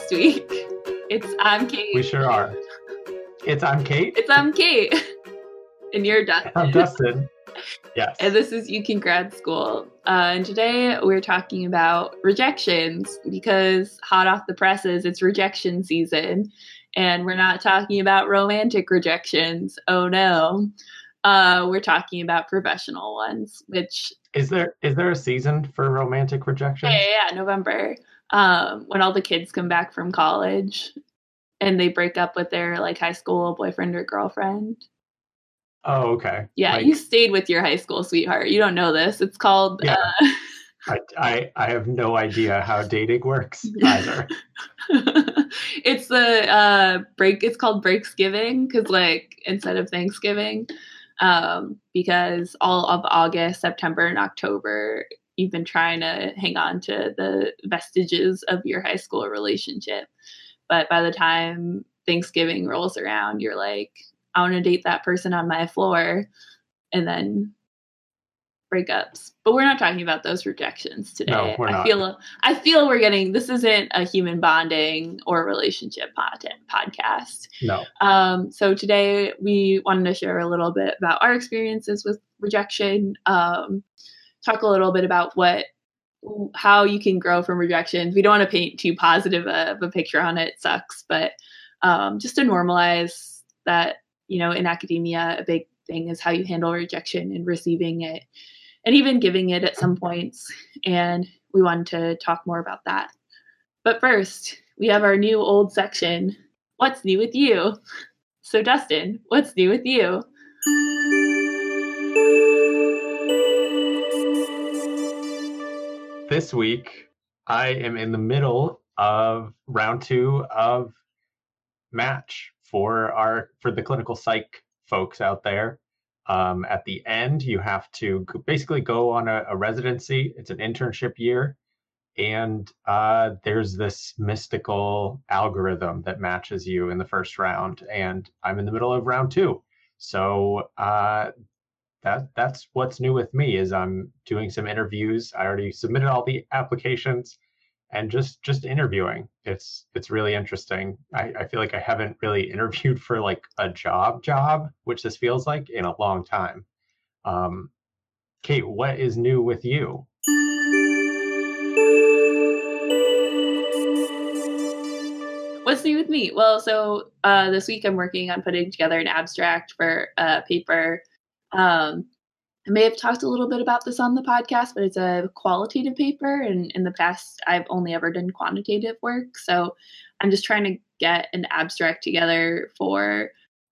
last week. It's I'm Kate. We sure are. It's I'm Kate. It's I'm Kate. And you're Dustin. I'm Dustin. Yes. And this is You Can Grad School. Uh, and today we're talking about rejections because hot off the presses, it's rejection season. And we're not talking about romantic rejections. Oh no. Uh, we're talking about professional ones, which is there is there a season for romantic rejection? Yeah, yeah, yeah, November. Um, when all the kids come back from college and they break up with their like high school boyfriend or girlfriend. Oh, okay. Yeah, like, you stayed with your high school sweetheart. You don't know this. It's called. Yeah. Uh, I, I, I have no idea how dating works either. it's the uh, break. It's called Breaksgiving because like instead of Thanksgiving, um, because all of August, September, and October, you've been trying to hang on to the vestiges of your high school relationship. But by the time Thanksgiving rolls around, you're like, I want to date that person on my floor. And then breakups. But we're not talking about those rejections today. No, we're not. I feel I feel we're getting this isn't a human bonding or relationship podcast. No. Um, so today we wanted to share a little bit about our experiences with rejection. Um, talk a little bit about what how you can grow from rejections. We don't want to paint too positive of a picture on it. it sucks, but um, just to normalize that, you know, in academia, a big thing is how you handle rejection and receiving it and even giving it at some points. And we wanted to talk more about that. But first, we have our new old section What's New with You? So, Dustin, what's new with you? This week, I am in the middle of round two of match for our for the clinical psych folks out there. Um, at the end, you have to basically go on a, a residency. It's an internship year. And uh, there's this mystical algorithm that matches you in the first round. And I'm in the middle of round two. So uh, that that's what's new with me is I'm doing some interviews. I already submitted all the applications and just just interviewing. It's it's really interesting. I, I feel like i haven't really interviewed for like a job job which this feels like in a long time. Um kate what is new with you? What's new with me? Well so uh this week i'm working on putting together an abstract for a paper um I may have talked a little bit about this on the podcast, but it's a qualitative paper. And in the past, I've only ever done quantitative work. So I'm just trying to get an abstract together for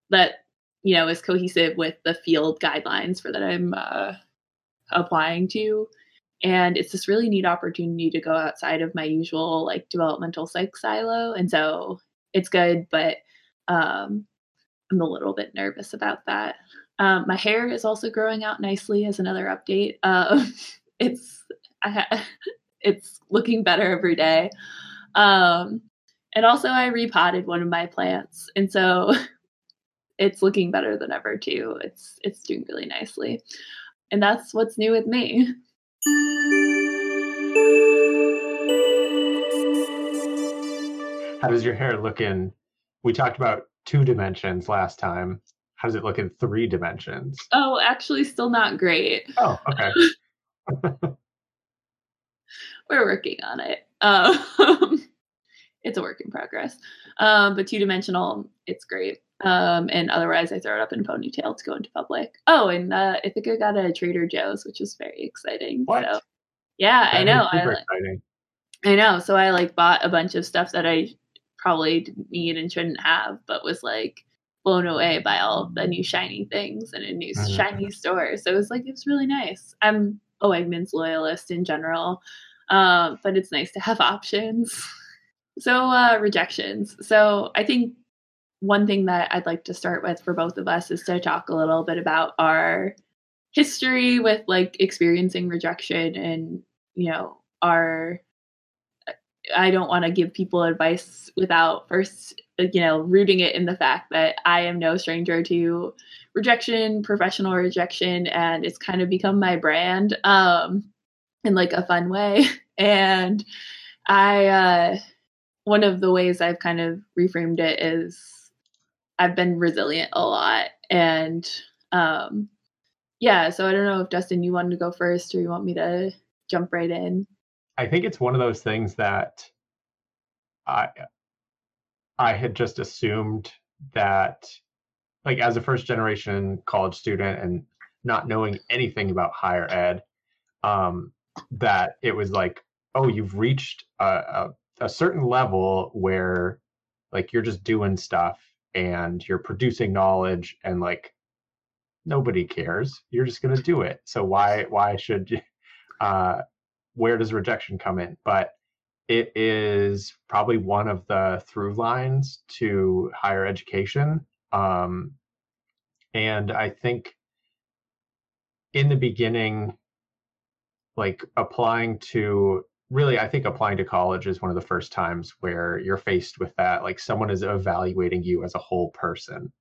that, you know, is cohesive with the field guidelines for that I'm uh, applying to. And it's this really neat opportunity to go outside of my usual like developmental psych silo. And so it's good, but um, I'm a little bit nervous about that. Um, my hair is also growing out nicely as another update. Uh, it's ha- it's looking better every day. Um, and also, I repotted one of my plants, and so it's looking better than ever too. It's it's doing really nicely, and that's what's new with me. How does your hair look in? We talked about two dimensions last time how does it look in three dimensions? Oh, actually, still not great. Oh, okay. We're working on it. Um, it's a work in progress. Um, but two dimensional, it's great. Um, and otherwise, I throw it up in a ponytail to go into public. Oh, and uh, I think I got a Trader Joe's, which was very exciting. What? So, yeah, that I know. I, exciting. I know. So I like bought a bunch of stuff that I probably didn't need and shouldn't have, but was like blown away by all the new shiny things and a new mm-hmm. shiny store. So it was like it was really nice. I'm a Wegmans loyalist in general, uh, but it's nice to have options. So uh, rejections. So I think one thing that I'd like to start with for both of us is to talk a little bit about our history with like experiencing rejection and you know our I don't want to give people advice without first, you know, rooting it in the fact that I am no stranger to rejection, professional rejection, and it's kind of become my brand um, in like a fun way. And I, uh, one of the ways I've kind of reframed it is I've been resilient a lot. And um, yeah, so I don't know if Dustin, you wanted to go first or you want me to jump right in. I think it's one of those things that I I had just assumed that like as a first generation college student and not knowing anything about higher ed, um, that it was like, oh, you've reached a, a, a certain level where like you're just doing stuff and you're producing knowledge and like nobody cares. You're just to do it. So why why should you uh where does rejection come in? But it is probably one of the through lines to higher education. Um and i think in the beginning like applying to really i think applying to college is one of the first times where you're faced with that like someone is evaluating you as a whole person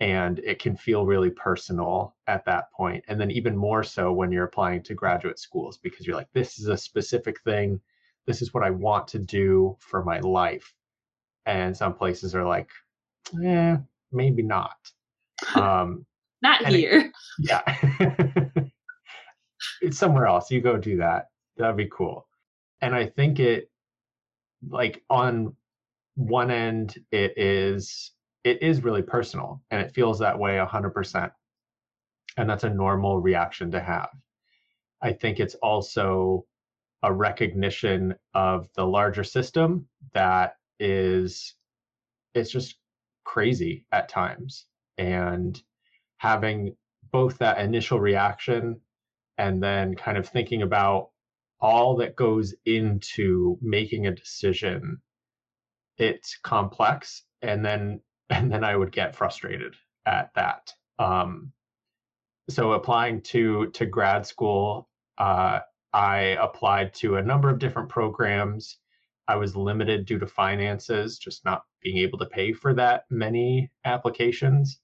and it can feel really personal at that point and then even more so when you're applying to graduate schools because you're like this is a specific thing. This is what i want to do for my life. And some places are like eh maybe not. Um not here it, yeah. It's somewhere else. You go do that. That'd be cool. And I think it like on one end it is it is really personal and it feels that way 100% and that's a normal reaction to have. I think it's also a recognition of the larger system that is it's just crazy at times. And having both that initial reaction and then kind of thinking about all that goes into making a decision it's complex. And then and then i would get frustrated at that um, so applying to to grad school uh, i applied to a number of different programs i was limited due to finances just not being able to pay for that many applications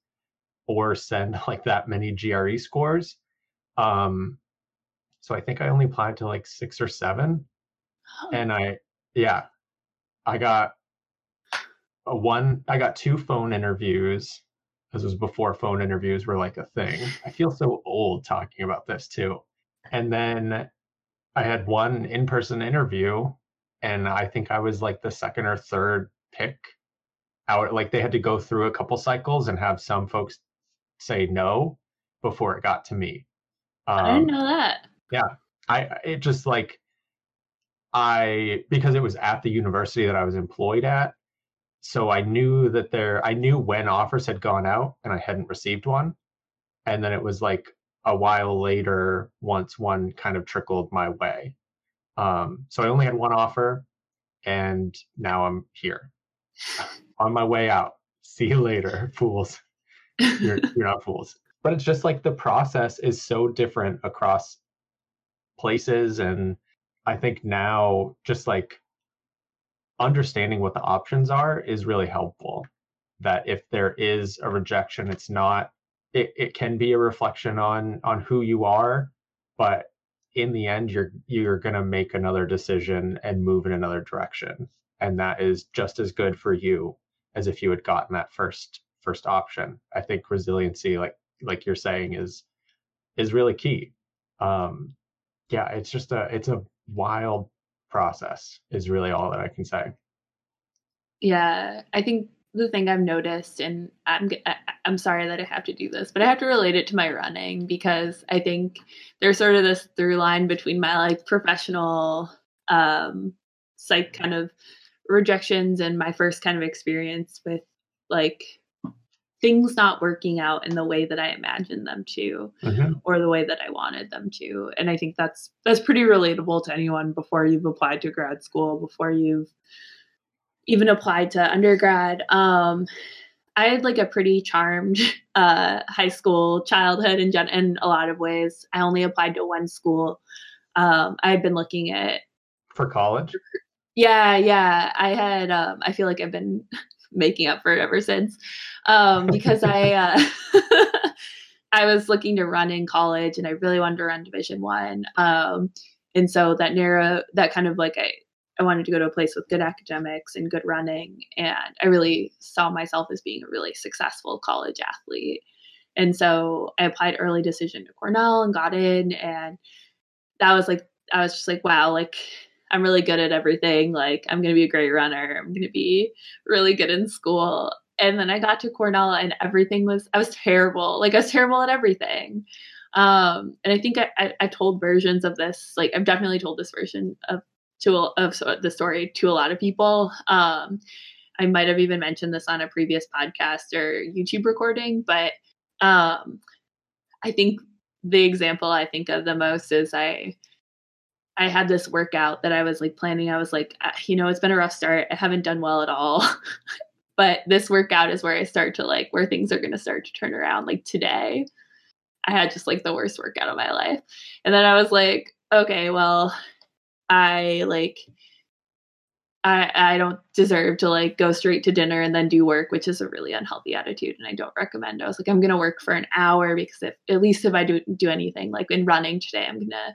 or send like that many gre scores um, so I think I only applied to like six or seven. Oh. And I, yeah, I got a one, I got two phone interviews. This was before phone interviews were like a thing. I feel so old talking about this too. And then I had one in person interview, and I think I was like the second or third pick out. Like they had to go through a couple cycles and have some folks say no before it got to me. Um, I didn't um, know that yeah i it just like i because it was at the university that i was employed at so i knew that there i knew when offers had gone out and i hadn't received one. And then it was like a while later once one kind of trickled my way. Um, so i only had one offer and now i'm here. On my way out. See you later fools. You're, you're not fools. But it's just like the process is so different across places. And i think now just like understanding what the options are is really helpful. That if there is a rejection it's not it, it can be a reflection on on who you are but in the end you're you're going to make another decision and move in another direction. And that is just as good for you as if you had gotten that first first option. I think resiliency like like you're saying is is really key. Um yeah, it's just a it's a wild process is really all that I can say. Yeah, I think the thing I've noticed, and I'm I'm sorry that I have to do this, but I have to relate it to my running because I think there's sort of this through line between my like professional um psych kind of rejections and my first kind of experience with like things not working out in the way that I imagined them to mm-hmm. or the way that I wanted them to. And I think that's that's pretty relatable to anyone before you've applied to grad school, before you've even applied to undergrad. Um, I had like a pretty charmed uh, high school childhood in, gen- in a lot of ways. I only applied to one school. Um, I had been looking at for college. Yeah, yeah. I had. Um, I feel like I've been making up for it ever since um, because I uh, I was looking to run in college and I really wanted to run Division One, um, and so that narrow that kind of like I I wanted to go to a place with good academics and good running. And I really saw myself as being a really successful college athlete. And so I applied early decision to Cornell and got in. And that was like, I was just like, wow, like I'm really good at everything. Like I'm going to be a great runner. I'm going to be really good in school. And then I got to Cornell and everything was, I was terrible. Like I was terrible at everything. Um, and I think I, I, I told versions of this, like I've definitely told this version of to of the story to a lot of people. Um, I might have even mentioned this on a previous podcast or YouTube recording, but um, I think the example I think of the most is I I had this workout that I was like planning. I was like, ah, you know, it's been a rough start. I haven't done well at all. but this workout is where I start to like where things are going to start to turn around. Like today, I had just like the worst workout of my life. And then I was like, okay, well, I like I I don't deserve to like go straight to dinner and then do work, which is a really unhealthy attitude and I don't recommend. I was like I'm going to work for an hour because if at least if I do do anything like in running today, I'm going to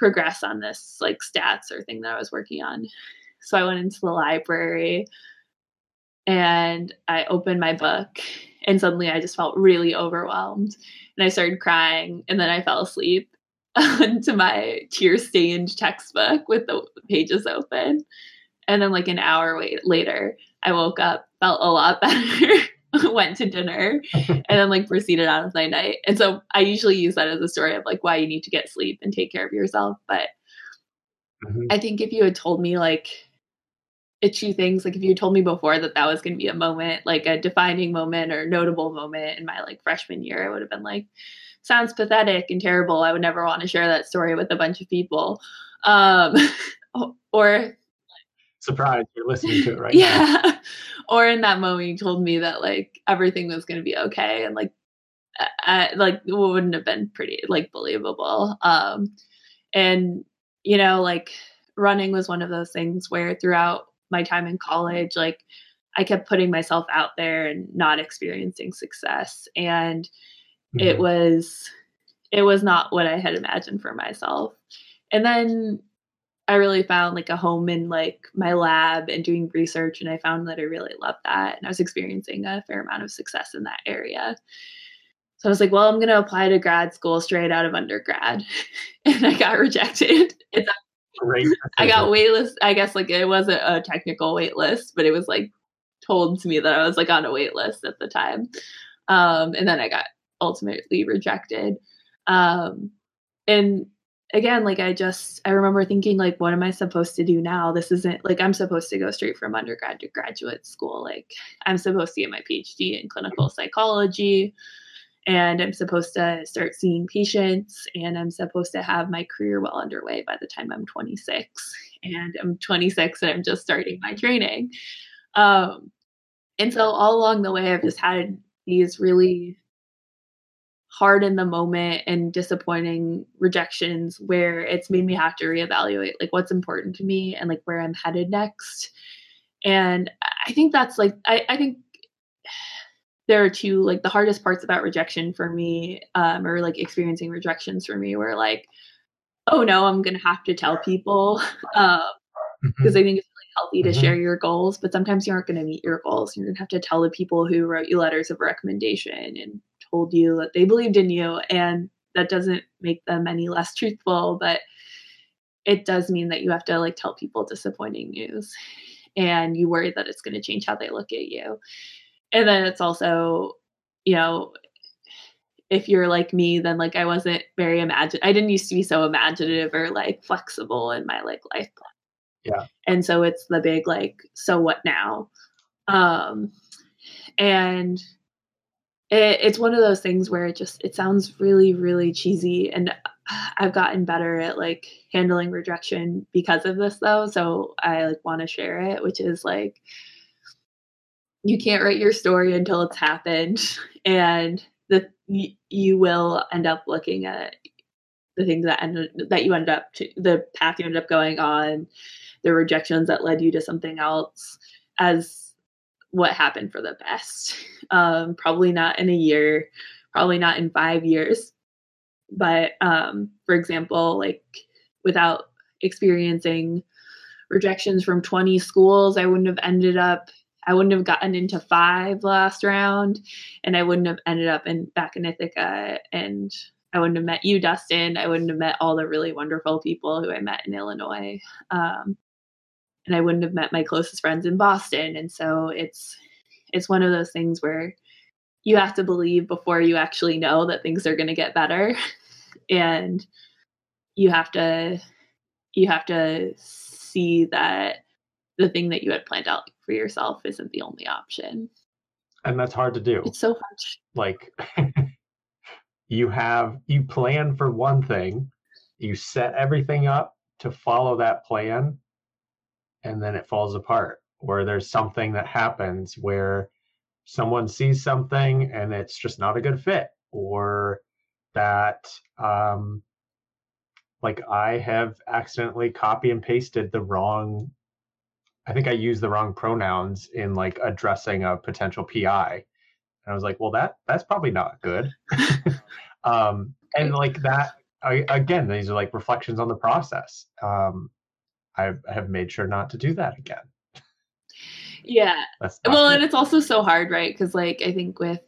progress on this like stats or thing that I was working on. So I went into the library and I opened my book and suddenly I just felt really overwhelmed and I started crying and then I fell asleep onto my tear stained textbook with the pages open. And then, like an hour wait, later, I woke up, felt a lot better, went to dinner, and then like proceeded on with my night. And so I usually use that as a story of like why you need to get sleep and take care of yourself. But mm-hmm. I think if you had told me like itchy things, like if you told me before that that was going to be a moment, like a defining moment or notable moment in my like freshman year, I would have been like, sounds pathetic and terrible. I would never want to share that story with a bunch of people. Um, or surprised you're listening to it right yeah. now. or in that moment, you told me that like everything was going to be okay, and like, I, like wouldn't have been pretty like believable. Um, and you know, like running was one of those things where throughout my time in college, like I kept putting myself out there and not experiencing success, and mm-hmm. it was it was not what I had imagined for myself. And then I really found like a home in like my lab and doing research and I found that I really loved that and I was experiencing a fair amount of success in that area. So I was like, well, I'm going to apply to grad school straight out of undergrad. and I got rejected. It's Great. I got waitlist. I guess like it wasn't a technical waitlist, but it was like told to me that I was like on a waitlist at the time. Um, and then I got ultimately rejected. Um, and again, like I just, I remember thinking, like, what am I supposed to do now? This isn't like I'm supposed to go straight from undergrad to graduate school. Like, I'm supposed to get my PhD in clinical psychology and I'm supposed to start seeing patients and I'm supposed to have my career well underway by the time I'm 26. And I'm 26 and I'm just starting my training. Um, and so all along the way, I've just had these really hard in the moment and disappointing rejections where it's made me have to reevaluate like what's important to me and like where I'm headed next. And I think that's like I, I think there are two like the hardest parts about rejection for me, um, or like experiencing rejections for me were like, oh no, I'm gonna have to tell people. Um because mm-hmm. I think it's really healthy to mm-hmm. share your goals, but sometimes you aren't going to meet your goals. You're going to have to tell the people who wrote you letters of recommendation and told you that they believed in you and that doesn't make them any less truthful but it does mean that you have to like tell people disappointing news and you worry that it's going to change how they look at you. And then it's also you know if you're like me then like i wasn't very imagine i didn't used to be so imaginative or like flexible in my like life. Plan yeah. And so it's the big like so what now? Um and it, it's one of those things where it just it sounds really really cheesy and i've gotten better at like handling rejection because of this though so i like want to share it which is like you can't write your story until it's happened and the you will end up looking at the things that end that you end up to the path you end up going on the rejections that led you to something else as what happened for the best. Um, probably not in a year, probably not in five years. But um, for example, like without experiencing rejections from 20 schools, I wouldn't have ended up I wouldn't have gotten into five last round and I wouldn't have ended up in back in Ithaca and I wouldn't have met you, Dustin. I wouldn't have met all the really wonderful people who I met in Illinois. Um, and I wouldn't have met my closest friends in Boston. And so it's it's one of those things where you have to believe before you actually know that things are going to get better. and you have to you have to see that the thing that you had planned out for yourself isn't the only option. And that's hard to do. It's so hard. Like you have you plan for one thing, you set everything up to follow that plan, and then it falls apart. Or there's something that happens where someone sees something and it's just not a good fit, or that um, like I have accidentally copy and pasted the wrong I think I used the wrong pronouns in like addressing a potential PI. And I was like, well that that's probably not good. um and like that I, again these are like reflections on the process. Um I have made sure not to do that again. Yeah. well, good. and it's also so hard, right? Cuz like I think with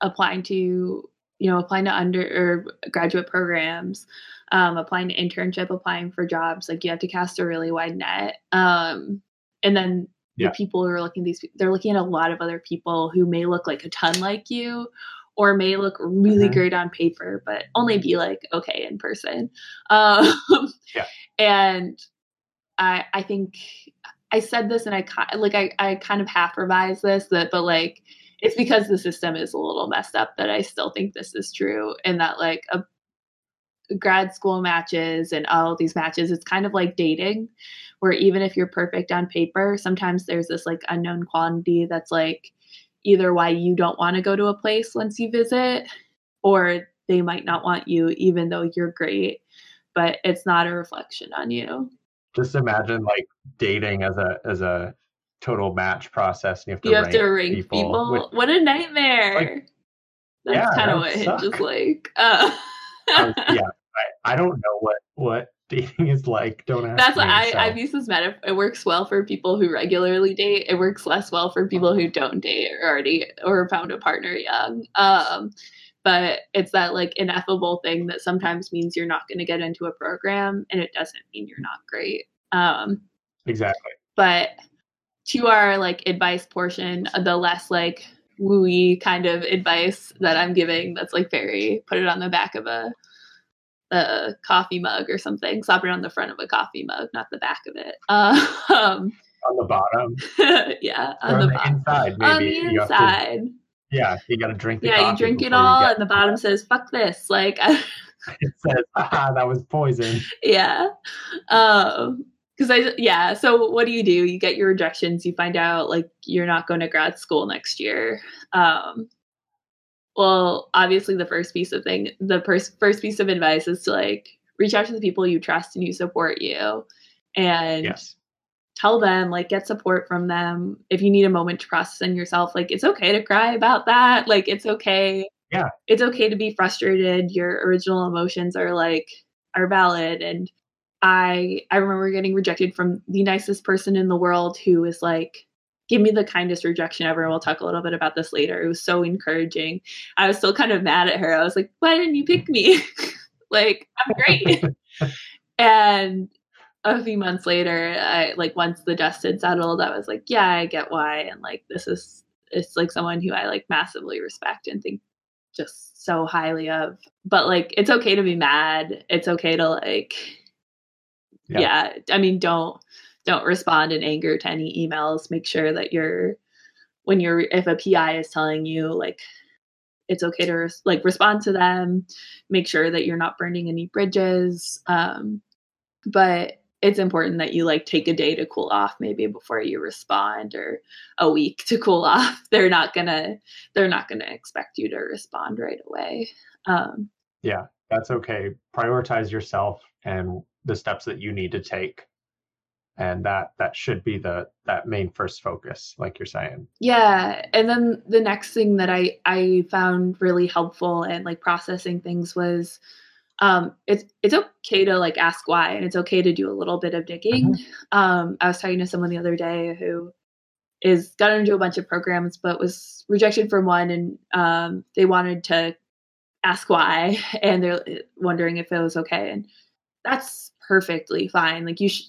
applying to you know applying to under or graduate programs um, applying to internship applying for jobs like you have to cast a really wide net um, and then yeah. the people who are looking these they're looking at a lot of other people who may look like a ton like you or may look really mm-hmm. great on paper but only be like okay in person um, yeah. and i i think i said this and i like i, I kind of half revised this that but like it's because the system is a little messed up that I still think this is true and that like a grad school matches and all these matches it's kind of like dating where even if you're perfect on paper sometimes there's this like unknown quantity that's like either why you don't want to go to a place once you visit or they might not want you even though you're great but it's not a reflection on you just imagine like dating as a as a total match process. And you have to, you rank, have to rank people. people. With, what a nightmare! Like, that's yeah, kind of what suck. Hinge is like. Uh. um, yeah, I, I, don't know what what dating is like. Don't ask. That's me, what I, so. I've used this metaphor. It works well for people who regularly date. It works less well for people who don't date or already or found a partner young. Um, but it's that like ineffable thing that sometimes means you're not going to get into a program, and it doesn't mean you're not great. Um, exactly. But to our like advice portion, the less like wooey kind of advice that I'm giving that's like very put it on the back of a a coffee mug or something. Slap it on the front of a coffee mug, not the back of it. Um, on the bottom. yeah, on, on the, the inside. Maybe on the inside. Yeah, you got to drink. It. Yeah, you drink it all, and the bottom says "fuck this." Like it says, "Ah, that was poison." Yeah. Um, because I yeah. So what do you do? You get your rejections. You find out like you're not going to grad school next year. Um, well, obviously the first piece of thing, the first first piece of advice is to like reach out to the people you trust and who support you, and yes. Tell them like get support from them. If you need a moment to process in yourself, like it's okay to cry about that. Like it's okay. Yeah, it's okay to be frustrated. Your original emotions are like are valid and I I remember getting rejected from the nicest person in the world who was like, give me the kindest rejection ever. We'll talk a little bit about this later. It was so encouraging. I was still kind of mad at her. I was like, why didn't you pick me? like, I'm great. and a few months later, I like once the dust had settled, I was like, yeah, I get why. And like this is it's like someone who I like massively respect and think just so highly of. But like it's okay to be mad. It's okay to like yeah. yeah i mean don't don't respond in anger to any emails make sure that you're when you're if a pi is telling you like it's okay to like respond to them make sure that you're not burning any bridges um, but it's important that you like take a day to cool off maybe before you respond or a week to cool off. They're not gonna they're not gonna expect you to respond right away. Um, yeah that's okay. Prioritize yourself and the steps that you need to take. And that that should be the that main first focus like you're saying. Yeah and then the next thing that i i found really helpful and like processing things was um, it's it's okay to like ask why, and it's okay to do a little bit of digging. Mm-hmm. Um, I was talking to someone the other day who is got into a bunch of programs, but was rejected from one, and um, they wanted to ask why, and they're wondering if it was okay, and that's perfectly fine. Like you should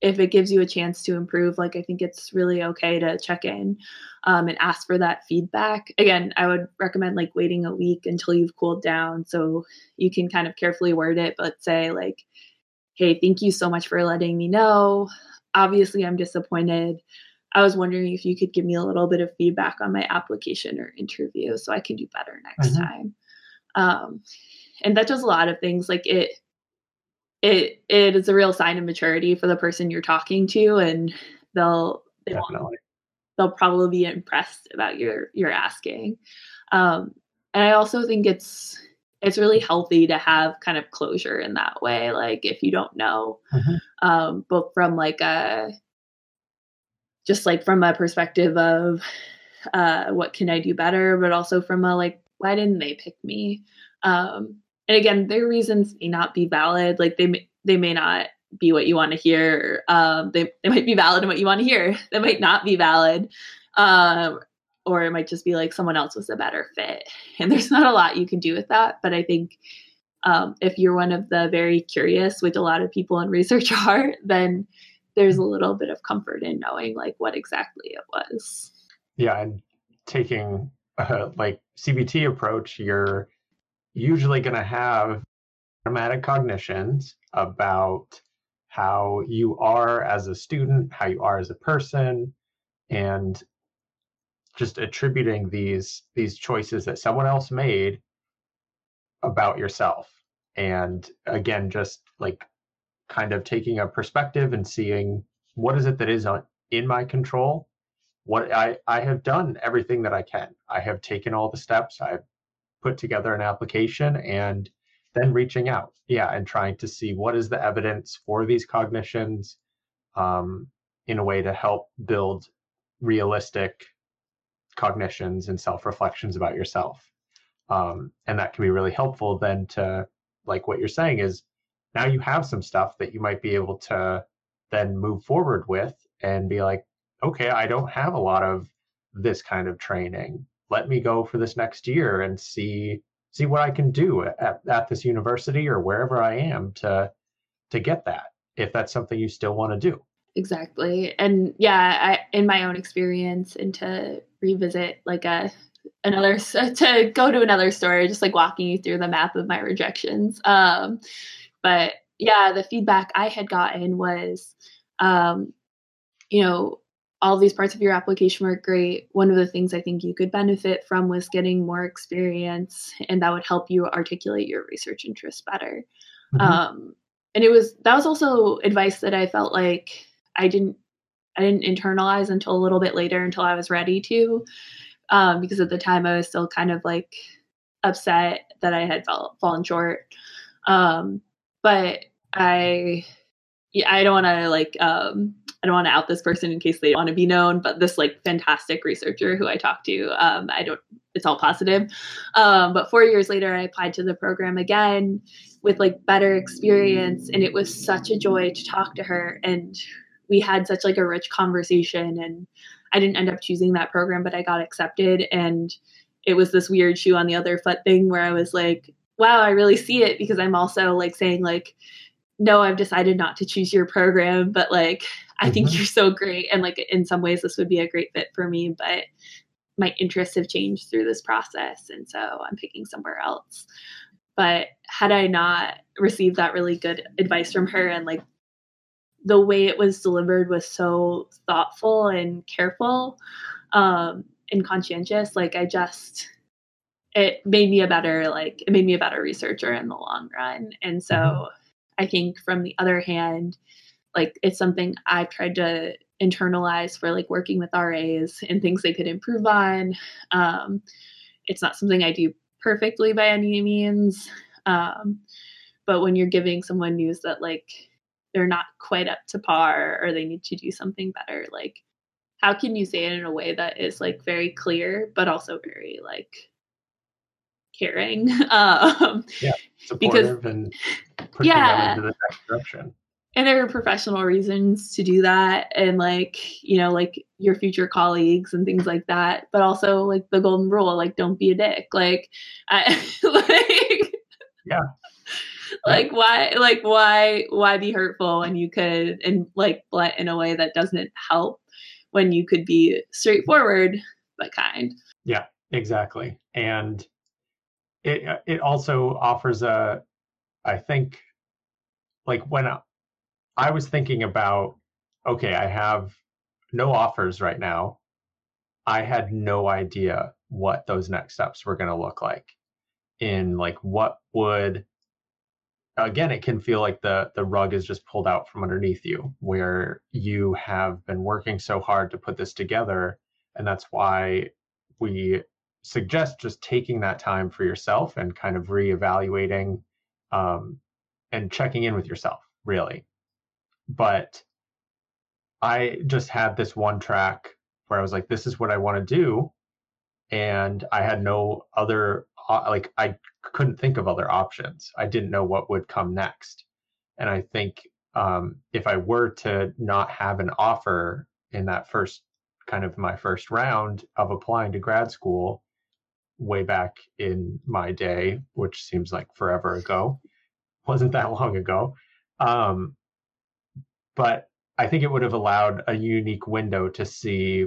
if it gives you a chance to improve, like I think it's really okay to check in um, and ask for that feedback. Again, I would recommend like waiting a week until you've cooled down so you can kind of carefully word it, but say like, hey, thank you so much for letting me know. Obviously, I'm disappointed. I was wondering if you could give me a little bit of feedback on my application or interview so I can do better next mm-hmm. time. Um, and that does a lot of things. Like it, it it is a real sign of maturity for the person you're talking to and they'll they Definitely. they'll probably be impressed about your your asking um and i also think it's it's really healthy to have kind of closure in that way like if you don't know mm-hmm. um but from like a just like from a perspective of uh what can i do better but also from a like why didn't they pick me um and again their reasons may not be valid like they may they may not be what you want to hear um, they, they might be valid in what you want to hear they might not be valid um, or it might just be like someone else was a better fit. And there's not a lot you can do with that but i think um, if you're one of the very curious which a lot of people in research are then there's a little bit of comfort in knowing like what exactly it was. Yeah and taking uh, like cbt approach you're usually going to have automatic cognitions about how you are as a student, how you are as a person, and just attributing these these choices that someone else made about yourself. And again, just like kind of taking a perspective and seeing what is it that is in my control what I, I have done everything that I can. I have taken all the steps. I've put together an application and then reaching out. Yeah and trying to see what is the evidence for these cognitions um, in a way to help build realistic cognitions and self-reflections about yourself. Um, and that can be really helpful then to like what you're saying is now you have some stuff that you might be able to then move forward with and be like okay i don't have a lot of this kind of training let me go for this next year and see see what I can do at, at this university or wherever I am to to get that if that's something you still want to do. Exactly. And yeah, I, in my own experience and to revisit like a another to go to another story just like walking you through the map of my rejections um but yeah the feedback i had gotten was um you know all these parts of your application were great. One of the things I think you could benefit from was getting more experience, and that would help you articulate your research interests better. Mm-hmm. Um, and it was that was also advice that I felt like I didn't I didn't internalize until a little bit later, until I was ready to, um, because at the time I was still kind of like upset that I had fall, fallen short. Um, but I, I don't want to like um, I don't want to out this person in case they want to be known, but this like fantastic researcher who I talked to, um, I don't, it's all positive. Um, but four years later, I applied to the program again with like better experience. And it was such a joy to talk to her. And we had such like a rich conversation. And I didn't end up choosing that program, but I got accepted. And it was this weird shoe on the other foot thing where I was like, wow, I really see it because I'm also like saying, like, no, I've decided not to choose your program, but like I think mm-hmm. you're so great. And like in some ways, this would be a great fit for me, but my interests have changed through this process. And so I'm picking somewhere else. But had I not received that really good advice from her and like the way it was delivered was so thoughtful and careful um, and conscientious, like I just, it made me a better, like, it made me a better researcher in the long run. And so mm-hmm. I think from the other hand, like it's something I've tried to internalize for like working with RAs and things they could improve on. Um, it's not something I do perfectly by any means. Um, but when you're giving someone news that like they're not quite up to par or they need to do something better, like how can you say it in a way that is like very clear but also very like caring. Um, yeah, supportive because, and pushing yeah, them into the next direction. And there are professional reasons to do that, and like you know, like your future colleagues and things like that. But also like the golden rule, like don't be a dick. Like, I like yeah like why like why why be hurtful when you could and like blunt in a way that doesn't help when you could be straightforward but kind yeah exactly and it uh, it also offers a i think like when I, I was thinking about okay i have no offers right now. I had no idea what those next steps were going to look like. In like what would again it can feel like the the rug is just pulled out from underneath you where you have been working so hard to put this together and that's why we suggest just taking that time for yourself and kind of reevaluating um, and checking in with yourself really but i just had this one track where i was like this is what i want to do and i had no other like i couldn't think of other options. I didn't know what would come next. And I think um, if I were to not have an offer in that first kind of my first round of applying to grad school way back in my day, which seems like forever ago, wasn't that long ago. Um, but I think it would have allowed a unique window to see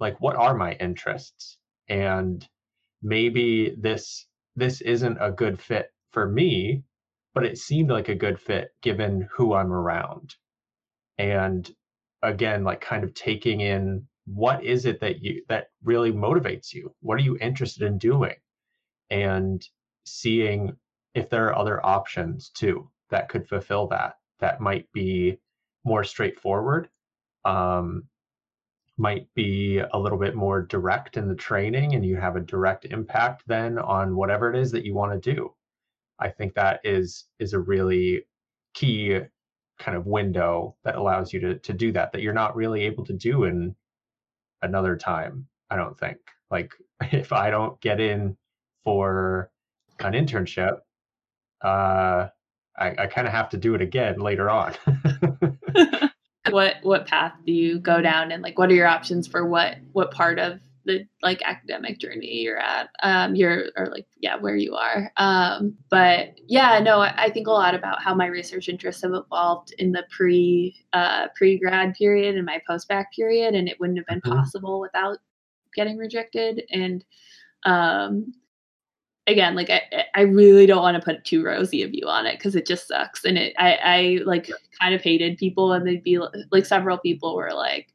like what are my interests and maybe this this isn't a good fit for me, but it seemed like a good fit given who I'm around. And again, like kind of taking in what is it that you that really motivates you? What are you interested in doing? And seeing if there are other options too that could fulfill that that might be more straightforward um, might be a little bit more direct in the training and you have a direct impact then on whatever it is that you want to do i think that is is a really key kind of window that allows you to to do that that you're not really able to do in another time i don't think. Like if i don't get in for an internship uh i, I kind of have to do it again later on. What what path do you go down and like what are your options for what what part of the like academic journey you're at um you're or like yeah where you are um but yeah no I, I think a lot about how my research interests have evolved in the pre uh pre grad period and my post bac period and it wouldn't have been mm-hmm. possible without getting rejected and um again, like I, I really don't want to put too rosy a view on it because it just sucks. And it, I, I like kind of hated people, and they'd be like, several people were like,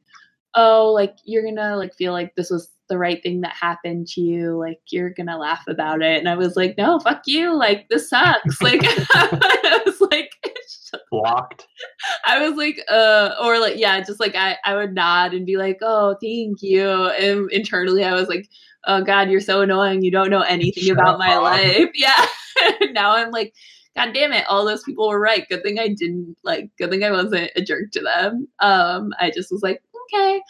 "Oh, like you're gonna like feel like this was the right thing that happened to you. Like you're gonna laugh about it." And I was like, "No, fuck you. Like this sucks." like I was like. blocked i was like uh or like yeah just like i i would nod and be like oh thank you and internally i was like oh god you're so annoying you don't know anything Shut about my life yeah now i'm like god damn it all those people were right good thing i didn't like good thing i wasn't a jerk to them um i just was like okay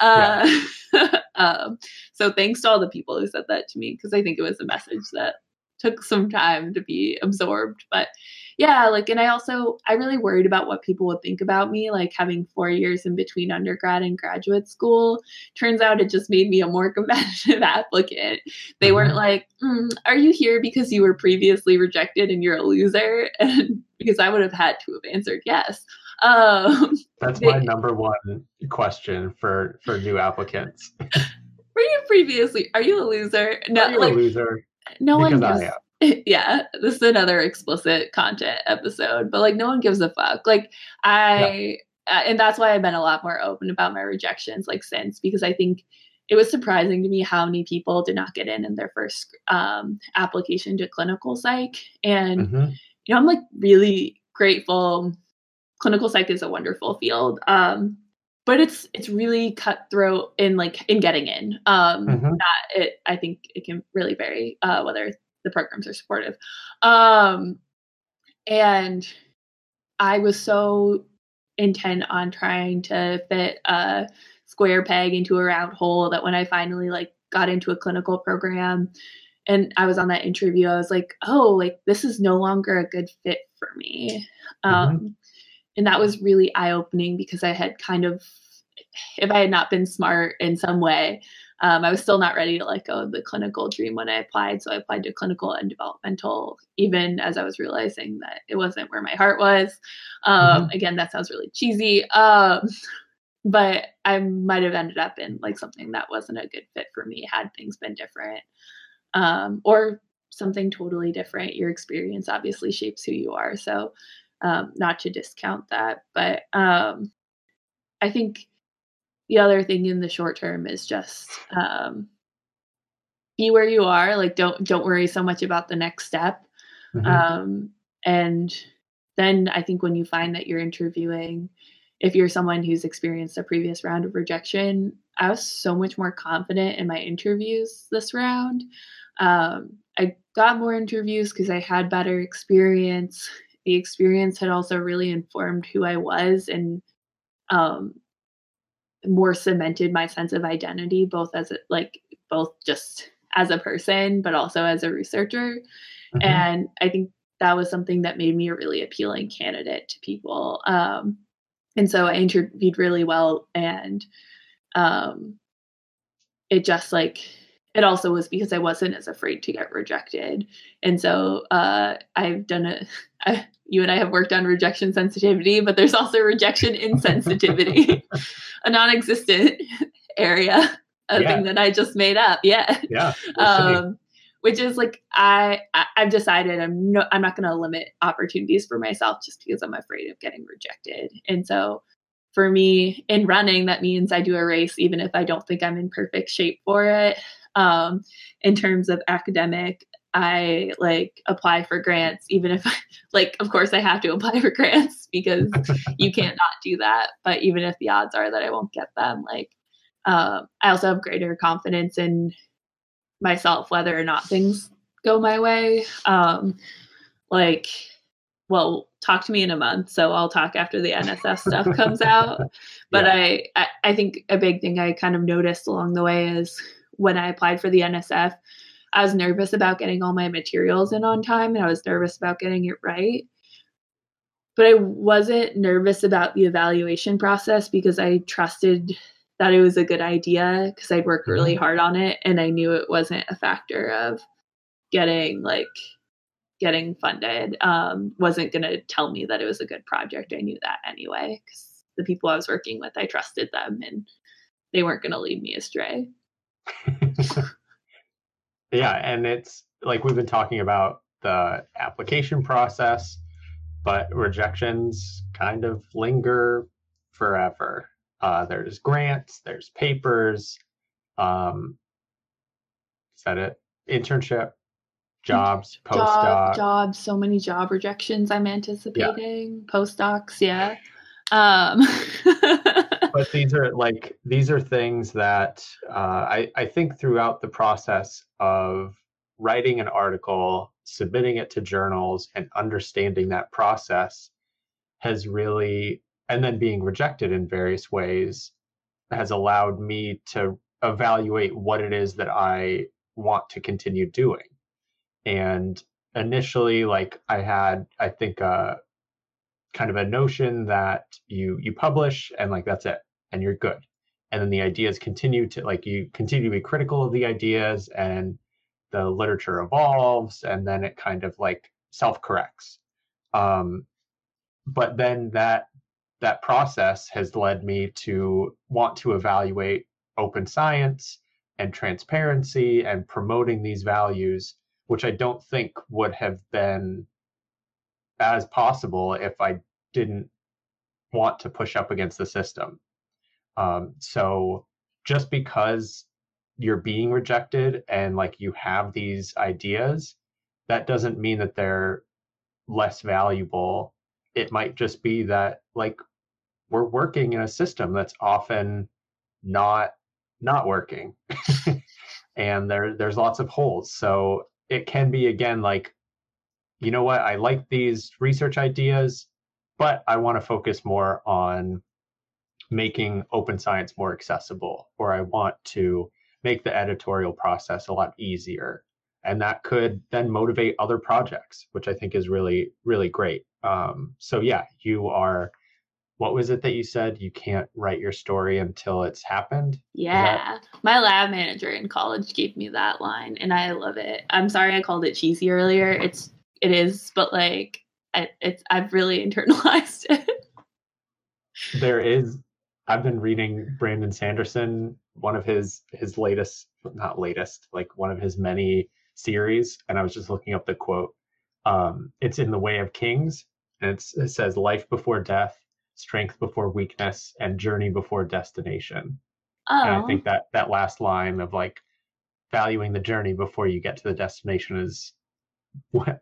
uh yeah. um so thanks to all the people who said that to me because i think it was a message that took some time to be absorbed but yeah, like, and I also, I really worried about what people would think about me, like having four years in between undergrad and graduate school. Turns out it just made me a more competitive applicant. They mm-hmm. weren't like, mm, are you here because you were previously rejected and you're a loser? And because I would have had to have answered yes. Um, That's they, my number one question for for new applicants. were you previously? Are you a loser? No, like, a loser. No because one gives, yeah, this is another explicit content episode, but like no one gives a fuck. Like I, uh, and that's why I've been a lot more open about my rejections like since because I think it was surprising to me how many people did not get in in their first um, application to clinical psych, and mm-hmm. you know I'm like really grateful. Clinical psych is a wonderful field. Um, but it's it's really cutthroat in like in getting in um mm-hmm. that it i think it can really vary uh whether the programs are supportive. Um, and I was so intent on trying to fit a square peg into a round hole that when I finally like got into a clinical program, and I was on that interview, I was like, oh, like this is no longer a good fit for me. Mm-hmm. And that was really eye opening because I had kind of, if I had not been smart in some way, um, I was still not ready to let go of the clinical dream when I applied. So I applied to clinical and developmental, even as I was realizing that it wasn't where my heart was. Um, mm-hmm. Again, that sounds really cheesy. Um, but I might have ended up in like something that wasn't a good fit for me had things been different um, or something totally different. Your experience obviously shapes who you are. So, um, not to discount that, but um, I think the other thing in the short term is just um, be where you are. Like, don't don't worry so much about the next step. Mm-hmm. Um, and then I think when you find that you're interviewing, if you're someone who's experienced a previous round of rejection, I was so much more confident in my interviews this round. Um, I got more interviews because I had better experience. The experience had also really informed who I was and um, more cemented my sense of identity, both as a, like both just as a person, but also as a researcher. Mm-hmm. And I think that was something that made me a really appealing candidate to people. Um, and so I interviewed really well, and um, it just like it also was because I wasn't as afraid to get rejected. And so uh, I've done a, I, you and I have worked on rejection sensitivity, but there's also rejection insensitivity, a non existent area, a yeah. thing that I just made up. Yeah. Yeah. Um, which is like I, I have decided I'm no I'm not going to limit opportunities for myself just because I'm afraid of getting rejected. And so for me in running that means I do a race even if I don't think I'm in perfect shape for it um, in terms of academic i like apply for grants even if I, like of course i have to apply for grants because you can't not do that but even if the odds are that i won't get them like um, i also have greater confidence in myself whether or not things go my way um, like well talk to me in a month so i'll talk after the nsf stuff comes out but yeah. I, I i think a big thing i kind of noticed along the way is when I applied for the NSF, I was nervous about getting all my materials in on time and I was nervous about getting it right. But I wasn't nervous about the evaluation process because I trusted that it was a good idea because I'd worked really mm-hmm. hard on it and I knew it wasn't a factor of getting like getting funded um, wasn't going to tell me that it was a good project. I knew that anyway because the people I was working with, I trusted them and they weren't going to lead me astray. yeah, and it's like we've been talking about the application process, but rejections kind of linger forever. Uh, there's grants, there's papers. Um, is that it? Internship, jobs, postdoc. Job, jobs, so many job rejections I'm anticipating. Yeah. Postdocs, yeah. Um. but these are like these are things that uh, I, I think throughout the process of writing an article, submitting it to journals, and understanding that process has really, and then being rejected in various ways, has allowed me to evaluate what it is that I want to continue doing. And initially, like I had, I think, uh, kind of a notion that you you publish and like that's it and you're good. And then the ideas continue to like you continue to be critical of the ideas and the literature evolves and then it kind of like self corrects um, but then that that process has led me to want to evaluate open science and transparency and promoting these values which i don't think would have been as possible if I didn't want to push up against the system. Um, so just because you're being rejected and like you have these ideas, that doesn't mean that they're less valuable. It might just be that like we're working in a system that's often not not working. and there there's lots of holes. So it can be again like you know what, I like these research ideas, but I want to focus more on making open science more accessible, or I want to make the editorial process a lot easier. and that could then motivate other projects which i think is really really great. Um, so yeah you are what was it that you said? You can't write your story until it's happened? Yeah that... my lab manager in college gave me that line and i love it. I'm sorry i called it cheesy earlier. It's it is but like I, it's i've really internalized it. There is i've been reading brandon sanderson one of his his latest not latest like one of his many series and i was just looking up the quote. Um it's in the way of kings and it says life before death strength before weakness and journey before destination. Oh. and i think that that last line of like valuing the journey before you get to the destination is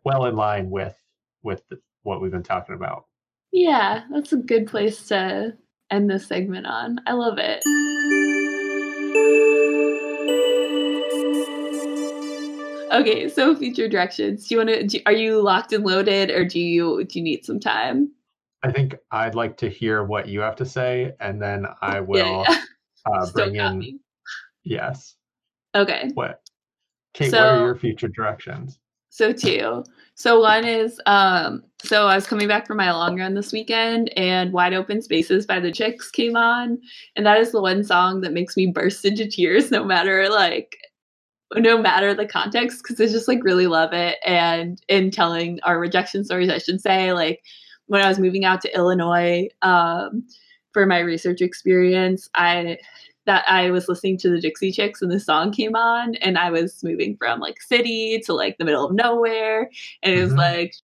well in line with with the, what we've been talking about yeah that's a good place to end this segment on i love it Okay, so future directions. Do you want to? Are you locked and loaded, or do you do you need some time? I think I'd like to hear what you have to say, and then I will yeah, yeah. Uh, bring in. Me. Yes. Okay. What? Kate, so, what are your future directions? So two. So one is um so I was coming back from my long run this weekend and Wide Open Spaces by the Chicks came on and that is the one song that makes me burst into tears no matter like no matter the context because I just like really love it. And in telling our rejection stories, I should say, like when I was moving out to Illinois um, for my research experience, I that I was listening to the Dixie Chicks and the song came on, and I was moving from like city to like the middle of nowhere, and it was mm-hmm. like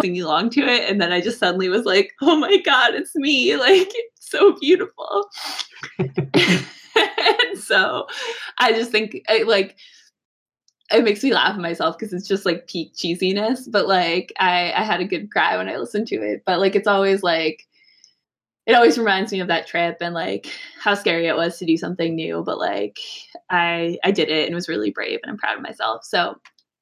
singing along to it, and then I just suddenly was like, "Oh my god, it's me!" Like it's so beautiful. and so I just think like it makes me laugh at myself because it's just like peak cheesiness. But like I, I had a good cry when I listened to it. But like it's always like it always reminds me of that trip and like how scary it was to do something new. But like I I did it and was really brave and I'm proud of myself. So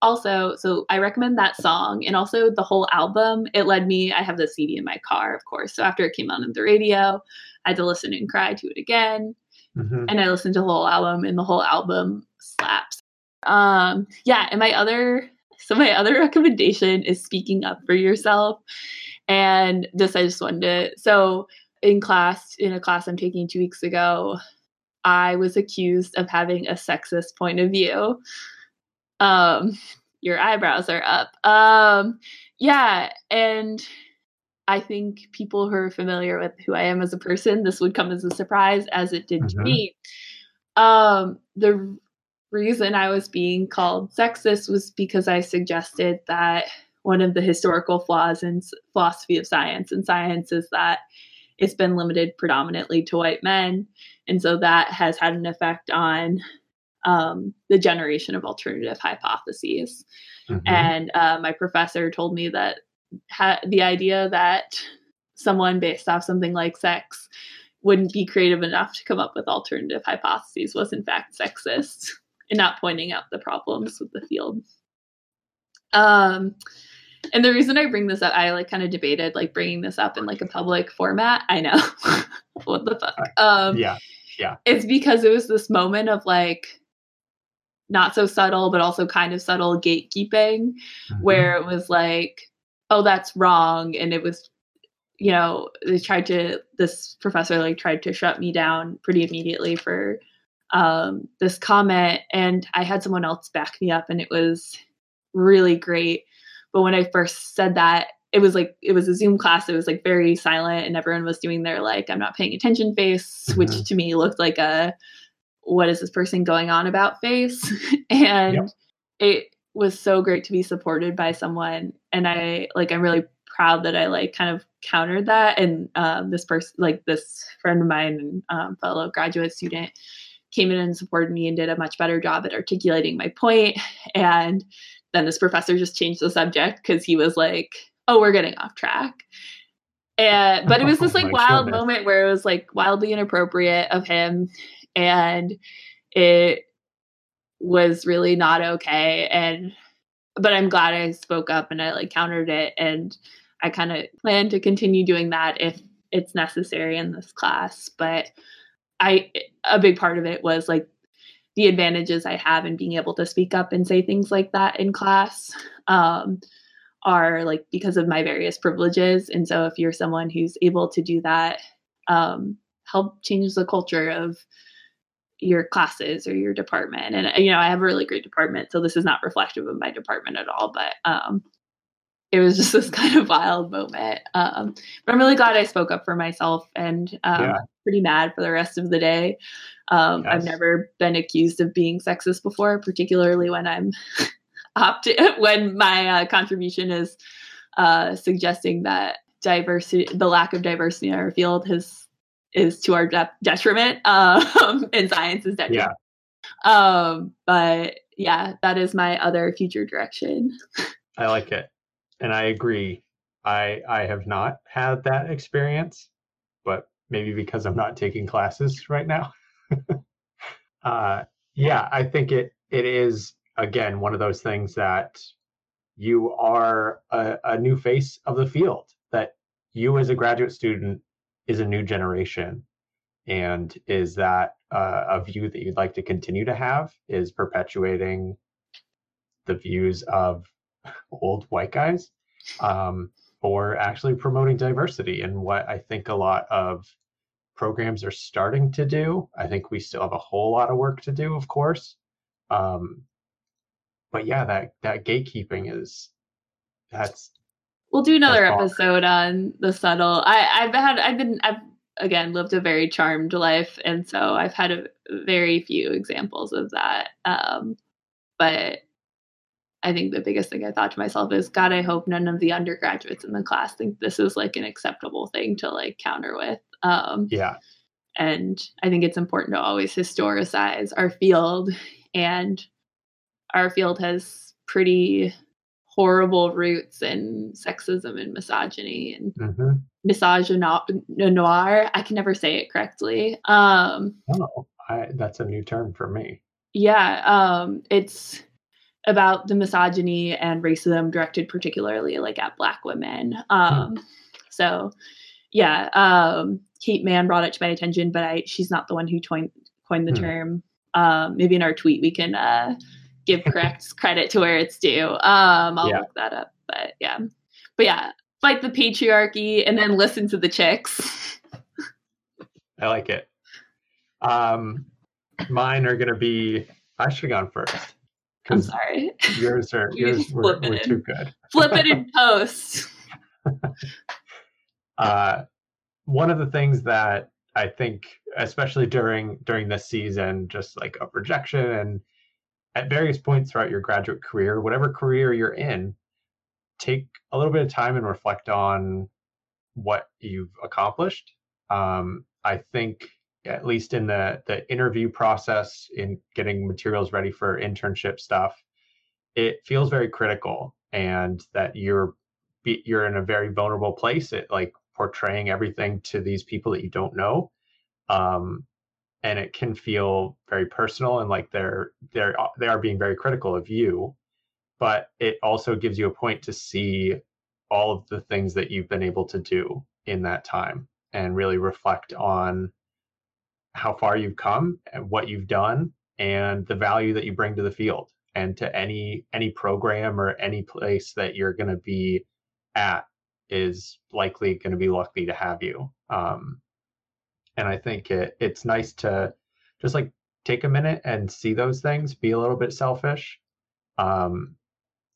also, so I recommend that song and also the whole album. It led me, I have the CD in my car, of course. So after it came on the radio, I had to listen and cry to it again. Mm-hmm. And I listened to the whole album, and the whole album slaps. Um, yeah, and my other so my other recommendation is speaking up for yourself. And this I just wanted to so in class, in a class I'm taking two weeks ago, I was accused of having a sexist point of view. Um, your eyebrows are up. Um, yeah, and I think people who are familiar with who I am as a person, this would come as a surprise, as it did mm-hmm. to me. Um, the reason I was being called sexist was because I suggested that one of the historical flaws in philosophy of science and science is that it's been limited predominantly to white men. And so that has had an effect on um, the generation of alternative hypotheses. Mm-hmm. And uh, my professor told me that ha- the idea that someone based off something like sex wouldn't be creative enough to come up with alternative hypotheses was in fact sexist and not pointing out the problems with the field. Um, and the reason I bring this up, I like kind of debated like bringing this up in like a public format. I know what the fuck. Um, yeah, yeah. It's because it was this moment of like not so subtle, but also kind of subtle gatekeeping, mm-hmm. where it was like, oh, that's wrong, and it was you know they tried to this professor like tried to shut me down pretty immediately for um, this comment, and I had someone else back me up, and it was really great. But when I first said that, it was like it was a Zoom class. It was like very silent, and everyone was doing their like "I'm not paying attention" face, mm-hmm. which to me looked like a "What is this person going on about?" face. and yep. it was so great to be supported by someone, and I like I'm really proud that I like kind of countered that. And um, this person, like this friend of mine, um, fellow graduate student, came in and supported me and did a much better job at articulating my point. And then this professor just changed the subject because he was like, oh, we're getting off track. And but it was this oh like wild goodness. moment where it was like wildly inappropriate of him and it was really not okay and but I'm glad I spoke up and I like countered it and I kind of plan to continue doing that if it's necessary in this class but I a big part of it was like the advantages I have in being able to speak up and say things like that in class um, are like because of my various privileges. And so if you're someone who's able to do that, um, help change the culture of your classes or your department. And you know, I have a really great department, so this is not reflective of my department at all. But um, it was just this kind of wild moment. Um, but I'm really glad I spoke up for myself and um, yeah. Pretty mad for the rest of the day. Um, yes. I've never been accused of being sexist before, particularly when I'm opt when my uh, contribution is uh, suggesting that diversity, the lack of diversity in our field has is to our de- detriment um, in science is detriment. Yeah. Um, but yeah, that is my other future direction. I like it and I agree. I I have not had that experience, maybe because I'm not taking classes right now. uh, yeah, I think it it is again one of those things that you are a, a new face of the field. That you as a graduate student is a new generation, and is that uh, a view that you'd like to continue to have? Is perpetuating the views of old white guys um, or actually promoting diversity and what I think a lot of programs are starting to do. I think we still have a whole lot of work to do, of course. Um, but yeah, that that gatekeeping is that's. We'll do another episode on the subtle. I, I've had I've been I've again lived a very charmed life, and so I've had a very few examples of that. Um, but I think the biggest thing I thought to myself is, God, I hope none of the undergraduates in the class think this is like an acceptable thing to like counter with. Um, yeah. And I think it's important to always historicize our field, and our field has pretty horrible roots in sexism and misogyny and mm-hmm. misogynoir. I can never say it correctly. Um, oh, I, that's a new term for me. Yeah, um, it's about the misogyny and racism directed particularly like at black women um, so yeah um, kate Manne brought it to my attention but i she's not the one who coined, coined the hmm. term um, maybe in our tweet we can uh, give correct credit to where it's due um, i'll yeah. look that up but yeah but yeah fight the patriarchy and then listen to the chicks i like it um mine are gonna be i should have gone first I'm sorry. Yours are yours were, were too good. Flip it in post. Uh, one of the things that I think, especially during during this season, just like a rejection and at various points throughout your graduate career, whatever career you're in, take a little bit of time and reflect on what you've accomplished. Um, I think at least in the the interview process in getting materials ready for internship stuff it feels very critical and that you're you're in a very vulnerable place It like portraying everything to these people that you don't know um and it can feel very personal and like they're they're they are being very critical of you but it also gives you a point to see all of the things that you've been able to do in that time and really reflect on how far you've come and what you've done and the value that you bring to the field and to any any program or any place that you're going to be at is likely going to be lucky to have you. Um, and i think it, it's nice to just like take a minute and see those things be a little bit selfish um,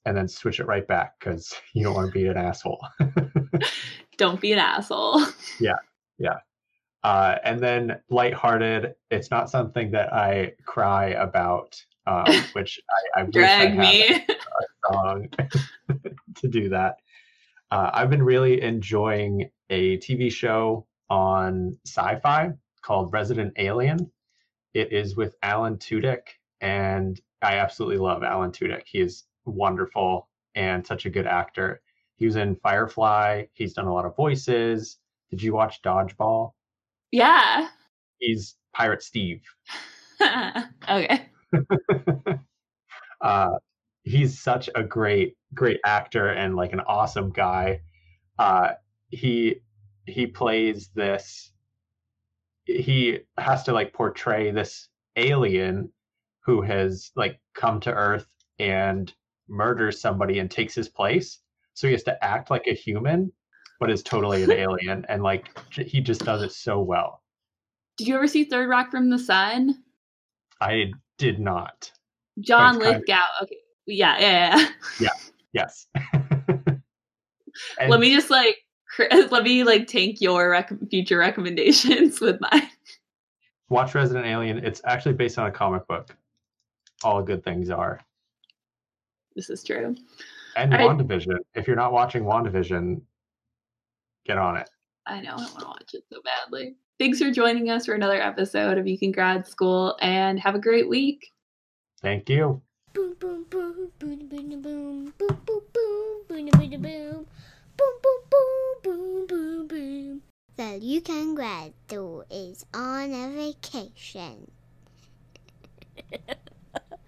and then switch it right back because you don't want to be an asshole. Don't be an asshole. Yeah yeah. Uh, and then lighthearted, it's not something that I cry about, um, which I, I drag I me. a song to do that. Uh, I've been really enjoying a TV show on Syfy called Resident Alien. It is with Alan Tudyk, and I absolutely love Alan Tudyk. He is wonderful and such a good actor. He was in Firefly. He's done a lot of voices. Did you watch Dodgeball? Yeah. He's Pirate Steve. okay. uh, he's such a great, great actor and like an awesome guy. Uh, he he plays this. He has to like portray this alien who has like come to Earth and murders somebody and takes his place. So he has to act like a human, but is totally an alien, and like he just does it so well. Did you ever see Third Rock from the Sun? I did not. John Lithgow. Of... Okay. Yeah, yeah, yeah. Yeah. Yes. let me just like let me like tank your rec- future recommendations with mine. Watch Resident Alien. It's actually based on a comic book. All good things are. This is true. And All WandaVision. Right. If you're not watching WandaVision, get on it. I know. I want to watch it so badly. Thanks for joining us for another episode of You Can Grad School and have a great week. Thank you. Boom, boom, boom, boom, boom, boom, boom, boom, boom, boom, boom, boom, boom. Boom, boom, boom, boom, boom, boom. The You Can Grad School is on a vacation.